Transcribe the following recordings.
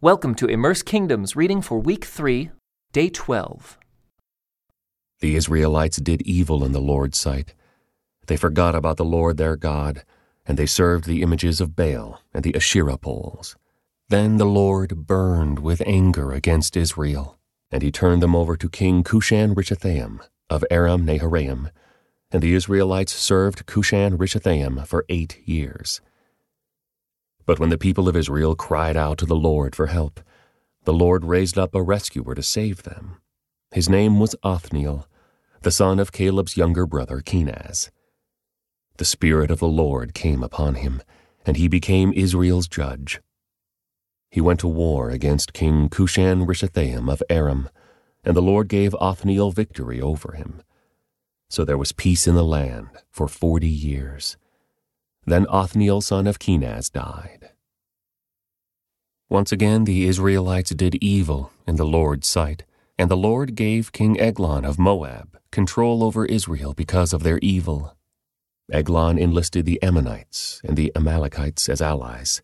Welcome to Immerse Kingdoms reading for week 3, day 12. The Israelites did evil in the Lord's sight. They forgot about the Lord their God, and they served the images of Baal and the Asherah poles. Then the Lord burned with anger against Israel, and he turned them over to King Cushan Rishathaim of Aram Naharaim, and the Israelites served Cushan Rishathaim for eight years. But when the people of Israel cried out to the Lord for help, the Lord raised up a rescuer to save them. His name was Othniel, the son of Caleb's younger brother Kenaz. The Spirit of the Lord came upon him, and he became Israel's judge. He went to war against King Cushan Rishathaim of Aram, and the Lord gave Othniel victory over him. So there was peace in the land for forty years. Then Othniel son of Kenaz died. Once again the Israelites did evil in the Lord's sight, and the Lord gave King Eglon of Moab control over Israel because of their evil. Eglon enlisted the Ammonites and the Amalekites as allies,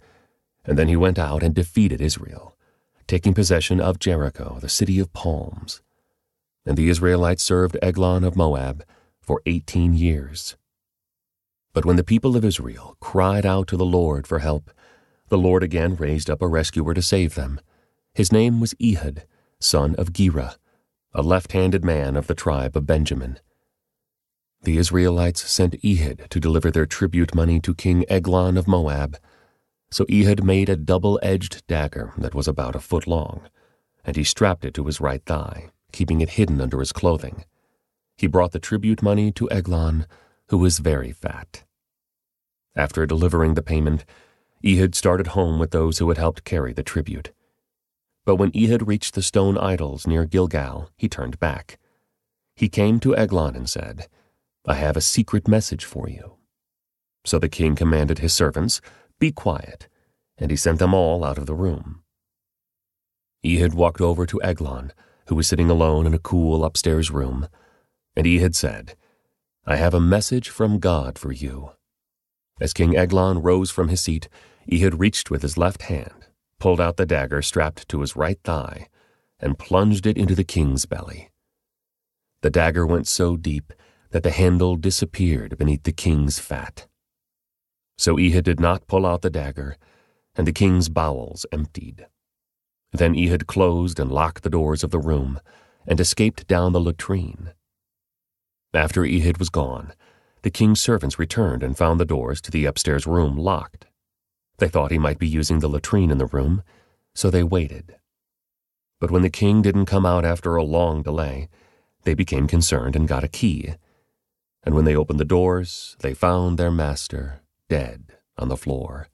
and then he went out and defeated Israel, taking possession of Jericho, the city of palms. And the Israelites served Eglon of Moab for eighteen years. But when the people of Israel cried out to the Lord for help, the Lord again raised up a rescuer to save them. His name was Ehud, son of Gera, a left-handed man of the tribe of Benjamin. The Israelites sent Ehud to deliver their tribute money to King Eglon of Moab. So Ehud made a double-edged dagger that was about a foot long, and he strapped it to his right thigh, keeping it hidden under his clothing. He brought the tribute money to Eglon, who was very fat. After delivering the payment, Ehud started home with those who had helped carry the tribute. But when Ehud reached the stone idols near Gilgal, he turned back. He came to Eglon and said, I have a secret message for you. So the king commanded his servants, Be quiet, and he sent them all out of the room. Ehud walked over to Eglon, who was sitting alone in a cool upstairs room, and Ehud said, I have a message from God for you. As King Eglon rose from his seat, Ehud reached with his left hand, pulled out the dagger strapped to his right thigh, and plunged it into the king's belly. The dagger went so deep that the handle disappeared beneath the king's fat. So Ehud did not pull out the dagger, and the king's bowels emptied. Then Ehud closed and locked the doors of the room, and escaped down the latrine. After Ehud was gone, the king's servants returned and found the doors to the upstairs room locked. They thought he might be using the latrine in the room, so they waited. But when the king didn't come out after a long delay, they became concerned and got a key. And when they opened the doors, they found their master dead on the floor.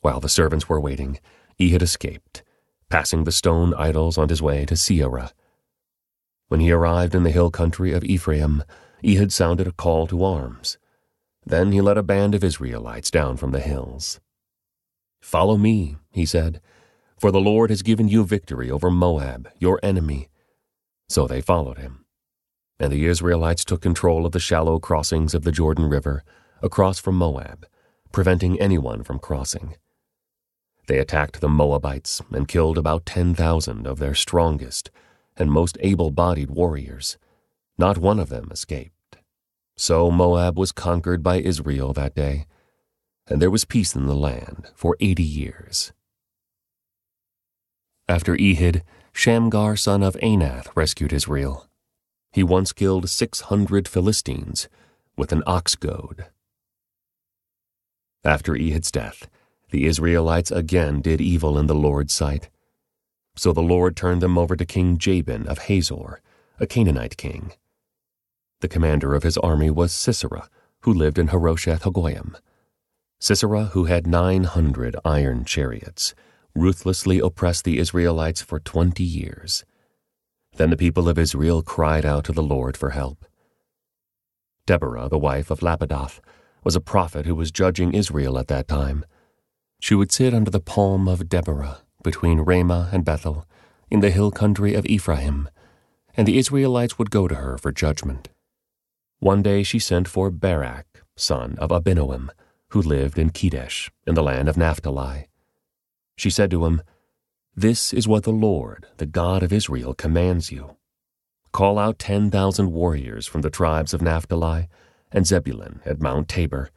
While the servants were waiting, Ehud escaped, passing the stone idols on his way to Seirah. When he arrived in the hill country of Ephraim, Ehud sounded a call to arms. Then he led a band of Israelites down from the hills. Follow me, he said, for the Lord has given you victory over Moab, your enemy. So they followed him. And the Israelites took control of the shallow crossings of the Jordan River across from Moab, preventing anyone from crossing. They attacked the Moabites and killed about 10,000 of their strongest and most able bodied warriors. Not one of them escaped. So Moab was conquered by Israel that day, and there was peace in the land for eighty years. After Ehud, Shamgar son of Anath rescued Israel. He once killed six hundred Philistines with an ox goad. After Ehud's death, the Israelites again did evil in the Lord's sight. So the Lord turned them over to King Jabin of Hazor, a Canaanite king. The commander of his army was Sisera, who lived in Harosheth Hagoyim. Sisera, who had nine hundred iron chariots, ruthlessly oppressed the Israelites for twenty years. Then the people of Israel cried out to the Lord for help. Deborah, the wife of Lapidoth, was a prophet who was judging Israel at that time. She would sit under the palm of Deborah between Ramah and Bethel, in the hill country of Ephraim, and the Israelites would go to her for judgment. One day she sent for Barak, son of Abinoam, who lived in Kedesh, in the land of Naphtali. She said to him, This is what the Lord, the God of Israel, commands you. Call out ten thousand warriors from the tribes of Naphtali and Zebulun at Mount Tabor,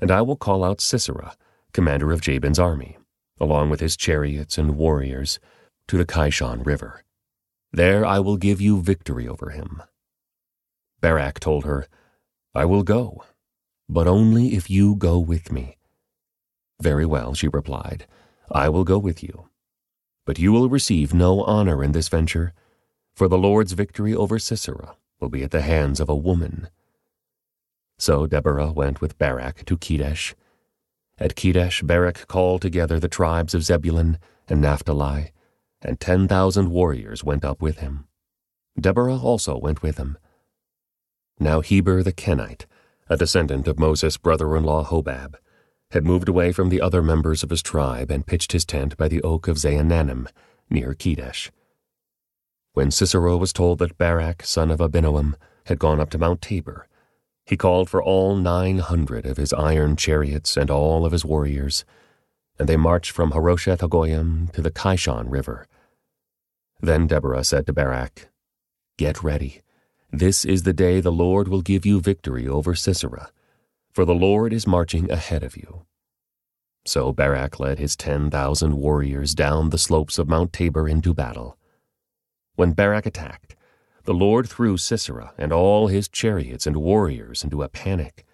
and I will call out Sisera, commander of Jabin's army, along with his chariots and warriors, to the Kishon River. There I will give you victory over him. Barak told her, I will go, but only if you go with me. Very well, she replied, I will go with you. But you will receive no honor in this venture, for the Lord's victory over Sisera will be at the hands of a woman. So Deborah went with Barak to Kedesh. At Kedesh, Barak called together the tribes of Zebulun and Naphtali, and ten thousand warriors went up with him. Deborah also went with him. Now Heber the Kenite, a descendant of Moses' brother-in-law Hobab, had moved away from the other members of his tribe and pitched his tent by the oak of Zaanannim, near Kedesh. When Sisera was told that Barak, son of Abinoam, had gone up to Mount Tabor, he called for all nine hundred of his iron chariots and all of his warriors, and they marched from Harosheth Hagoyim to the Kishon River. Then Deborah said to Barak, Get ready. This is the day the Lord will give you victory over Sisera, for the Lord is marching ahead of you. So Barak led his ten thousand warriors down the slopes of Mount Tabor into battle. When Barak attacked, the Lord threw Sisera and all his chariots and warriors into a panic.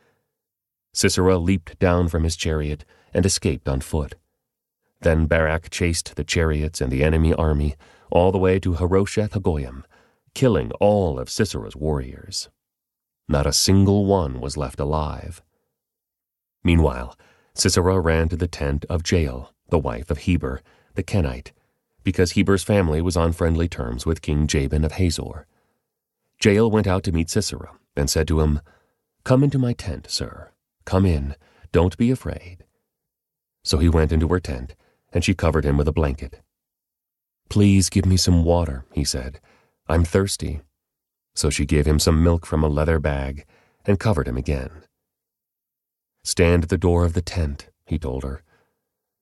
Sisera leaped down from his chariot and escaped on foot. Then Barak chased the chariots and the enemy army all the way to Harosheth Hagoyim, killing all of Sisera's warriors. Not a single one was left alive. Meanwhile, Sisera ran to the tent of Jael, the wife of Heber, the Kenite, because Heber's family was on friendly terms with King Jabin of Hazor. Jael went out to meet Sisera and said to him, Come into my tent, sir. Come in. Don't be afraid. So he went into her tent, and she covered him with a blanket. Please give me some water, he said. I'm thirsty. So she gave him some milk from a leather bag and covered him again. Stand at the door of the tent, he told her.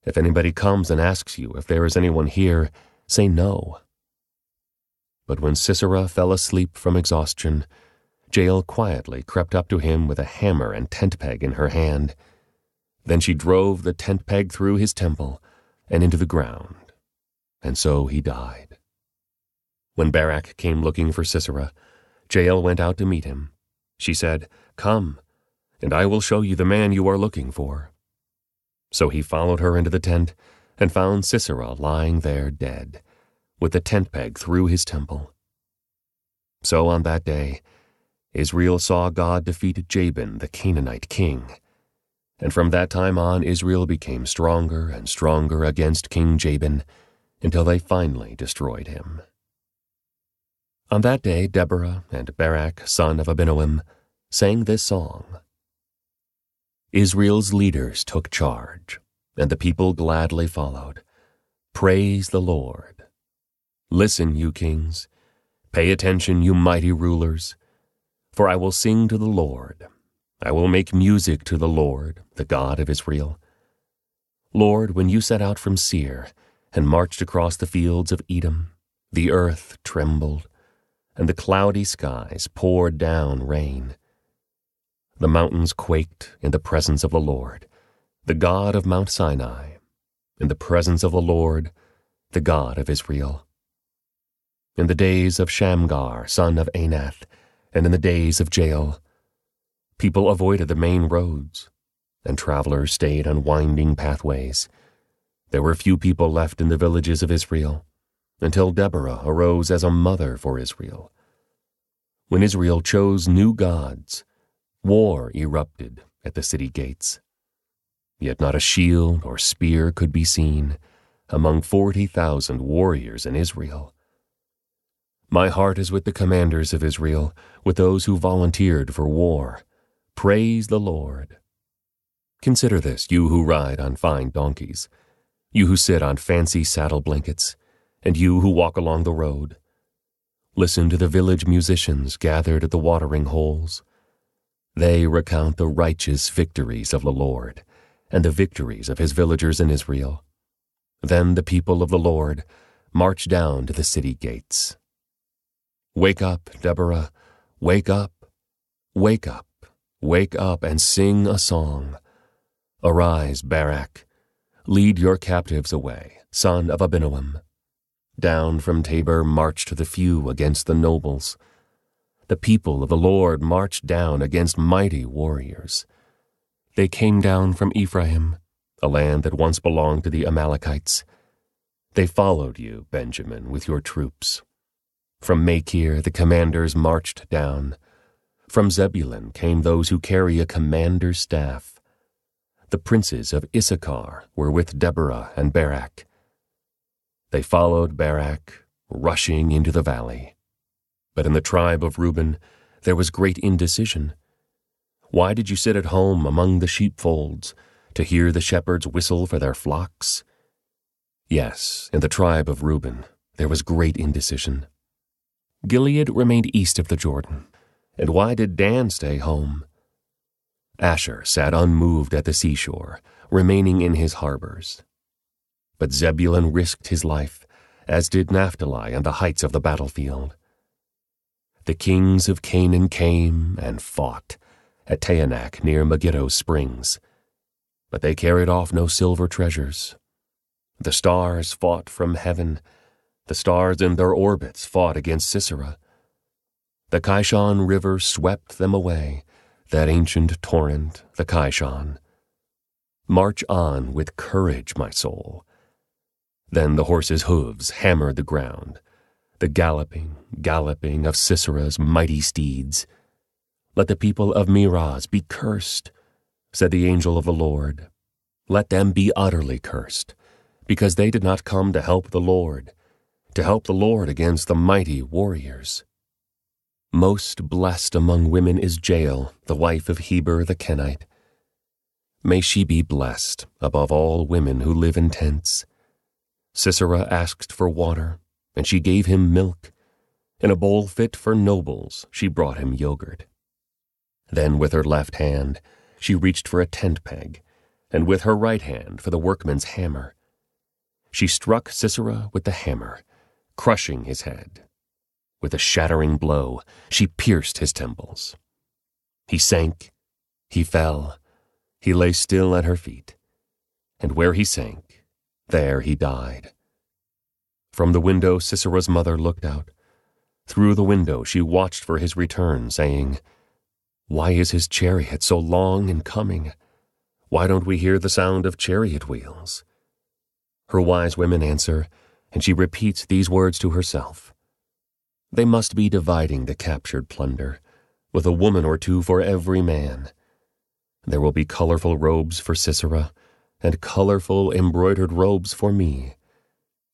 If anybody comes and asks you if there is anyone here, say no. But when Sisera fell asleep from exhaustion, Jael quietly crept up to him with a hammer and tent peg in her hand. Then she drove the tent peg through his temple and into the ground, and so he died. When Barak came looking for Sisera, Jael went out to meet him. She said, Come, and I will show you the man you are looking for. So he followed her into the tent and found Sisera lying there dead with a tent peg through his temple. So on that day, Israel saw God defeat Jabin, the Canaanite king. And from that time on, Israel became stronger and stronger against King Jabin until they finally destroyed him. On that day, Deborah and Barak, son of Abinoam, sang this song. Israel's leaders took charge, and the people gladly followed. Praise the Lord. Listen, you kings. Pay attention, you mighty rulers. For I will sing to the Lord. I will make music to the Lord, the God of Israel. Lord, when you set out from Seir and marched across the fields of Edom, the earth trembled, and the cloudy skies poured down rain. The mountains quaked in the presence of the Lord, the God of Mount Sinai, in the presence of the Lord, the God of Israel in the days of Shamgar, son of Anath, and in the days of Jael. People avoided the main roads, and travelers stayed on winding pathways. There were few people left in the villages of Israel, until Deborah arose as a mother for Israel. When Israel chose new gods, war erupted at the city gates. Yet not a shield or spear could be seen among forty thousand warriors in Israel. My heart is with the commanders of Israel, with those who volunteered for war. Praise the Lord. Consider this, you who ride on fine donkeys, you who sit on fancy saddle blankets, and you who walk along the road. Listen to the village musicians gathered at the watering holes. They recount the righteous victories of the Lord and the victories of his villagers in Israel. Then the people of the Lord march down to the city gates. Wake up, Deborah, wake up, wake up, wake up and sing a song. Arise, Barak, lead your captives away, son of Abinoam. Down from Tabor marched the few against the nobles. The people of the Lord marched down against mighty warriors. They came down from Ephraim, a land that once belonged to the Amalekites. They followed you, Benjamin, with your troops. From Machir the commanders marched down. From Zebulun came those who carry a commander's staff. The princes of Issachar were with Deborah and Barak. They followed Barak, rushing into the valley. But in the tribe of Reuben there was great indecision. Why did you sit at home among the sheepfolds to hear the shepherds whistle for their flocks? Yes, in the tribe of Reuben there was great indecision. Gilead remained east of the Jordan. And why did Dan stay home? Asher sat unmoved at the seashore, remaining in his harbors. But Zebulun risked his life, as did Naphtali on the heights of the battlefield. The kings of Canaan came and fought at Taanach near Megiddo Springs, but they carried off no silver treasures. The stars fought from heaven, the stars in their orbits fought against Sisera. The Kishon River swept them away, that ancient torrent, the Kishon. March on with courage, my soul. Then the horse's hooves hammered the ground the galloping, galloping of Sisera's mighty steeds. Let the people of Meroz be cursed, said the angel of the Lord. Let them be utterly cursed, because they did not come to help the Lord, to help the Lord against the mighty warriors. Most blessed among women is Jael, the wife of Heber the Kenite. May she be blessed above all women who live in tents. Sisera asked for water, and she gave him milk. In a bowl fit for nobles, she brought him yogurt. Then with her left hand, she reached for a tent peg, and with her right hand for the workman's hammer. She struck Sisera with the hammer, crushing his head. With a shattering blow, she pierced his temples. He sank, he fell, he lay still at her feet, and where he sank, there he died. From the window, Sisera's mother looked out. Through the window, she watched for his return, saying, Why is his chariot so long in coming? Why don't we hear the sound of chariot wheels? Her wise women answer, and she repeats these words to herself. They must be dividing the captured plunder, with a woman or two for every man. There will be colorful robes for Sisera, and colorful embroidered robes for me.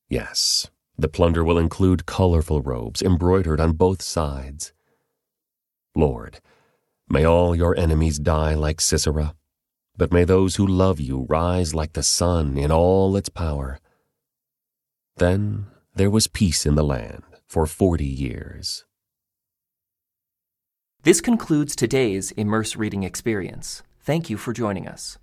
Yes, the plunder will include colorful robes embroidered on both sides. Lord, may all your enemies die like Sisera, but may those who love you rise like the sun in all its power. Then there was peace in the land for forty years. This concludes today's Immerse Reading Experience. Thank you for joining us.